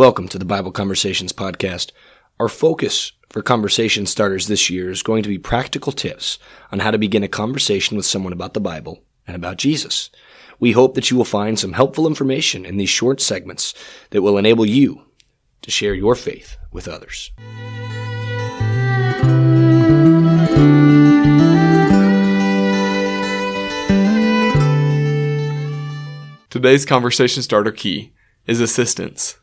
Welcome to the Bible Conversations Podcast. Our focus for conversation starters this year is going to be practical tips on how to begin a conversation with someone about the Bible and about Jesus. We hope that you will find some helpful information in these short segments that will enable you to share your faith with others. Today's conversation starter key is assistance.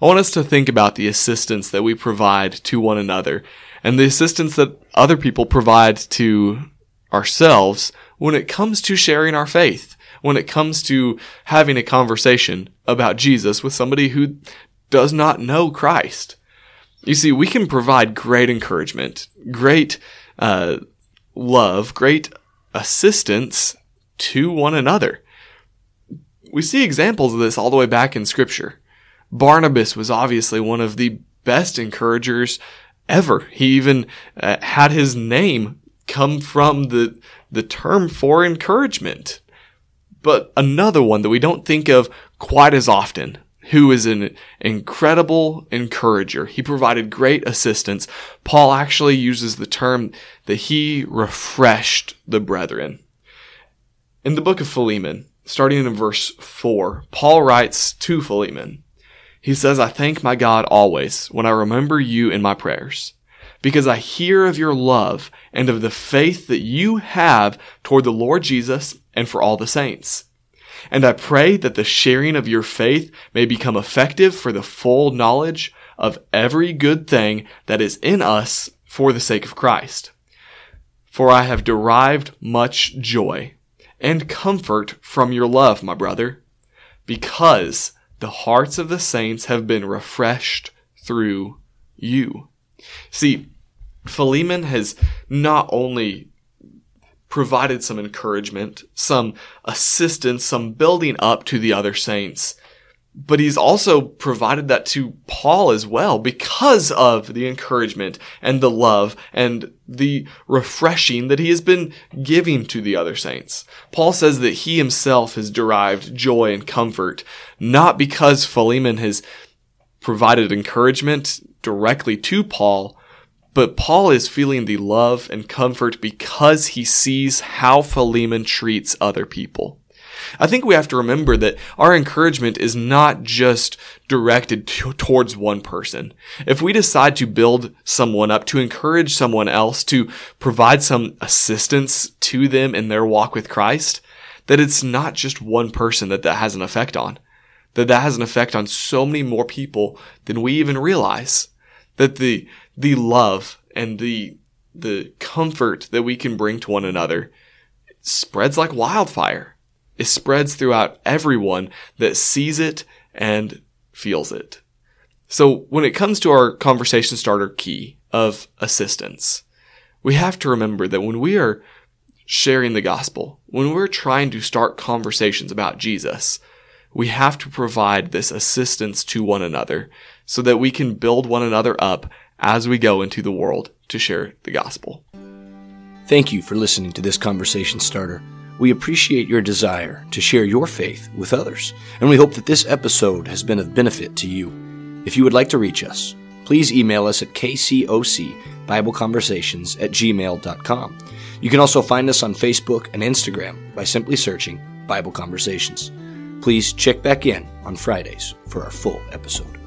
I want us to think about the assistance that we provide to one another and the assistance that other people provide to ourselves when it comes to sharing our faith, when it comes to having a conversation about Jesus with somebody who does not know Christ. You see, we can provide great encouragement, great uh, love, great assistance to one another. We see examples of this all the way back in Scripture. Barnabas was obviously one of the best encouragers ever. He even uh, had his name come from the the term for encouragement. But another one that we don't think of quite as often, who is an incredible encourager. He provided great assistance. Paul actually uses the term that he refreshed the brethren. In the book of Philemon, starting in verse 4, Paul writes to Philemon, he says, I thank my God always when I remember you in my prayers, because I hear of your love and of the faith that you have toward the Lord Jesus and for all the saints. And I pray that the sharing of your faith may become effective for the full knowledge of every good thing that is in us for the sake of Christ. For I have derived much joy and comfort from your love, my brother, because the hearts of the saints have been refreshed through you. See, Philemon has not only provided some encouragement, some assistance, some building up to the other saints, but he's also provided that to Paul as well because of the encouragement and the love and the refreshing that he has been giving to the other saints. Paul says that he himself has derived joy and comfort, not because Philemon has provided encouragement directly to Paul, but Paul is feeling the love and comfort because he sees how Philemon treats other people. I think we have to remember that our encouragement is not just directed to, towards one person. If we decide to build someone up, to encourage someone else, to provide some assistance to them in their walk with Christ, that it's not just one person that that has an effect on. That that has an effect on so many more people than we even realize. That the, the love and the, the comfort that we can bring to one another spreads like wildfire. It spreads throughout everyone that sees it and feels it. So when it comes to our conversation starter key of assistance, we have to remember that when we are sharing the gospel, when we're trying to start conversations about Jesus, we have to provide this assistance to one another so that we can build one another up as we go into the world to share the gospel. Thank you for listening to this conversation starter. We appreciate your desire to share your faith with others, and we hope that this episode has been of benefit to you. If you would like to reach us, please email us at kcocbibleconversations at gmail.com. You can also find us on Facebook and Instagram by simply searching Bible Conversations. Please check back in on Fridays for our full episode.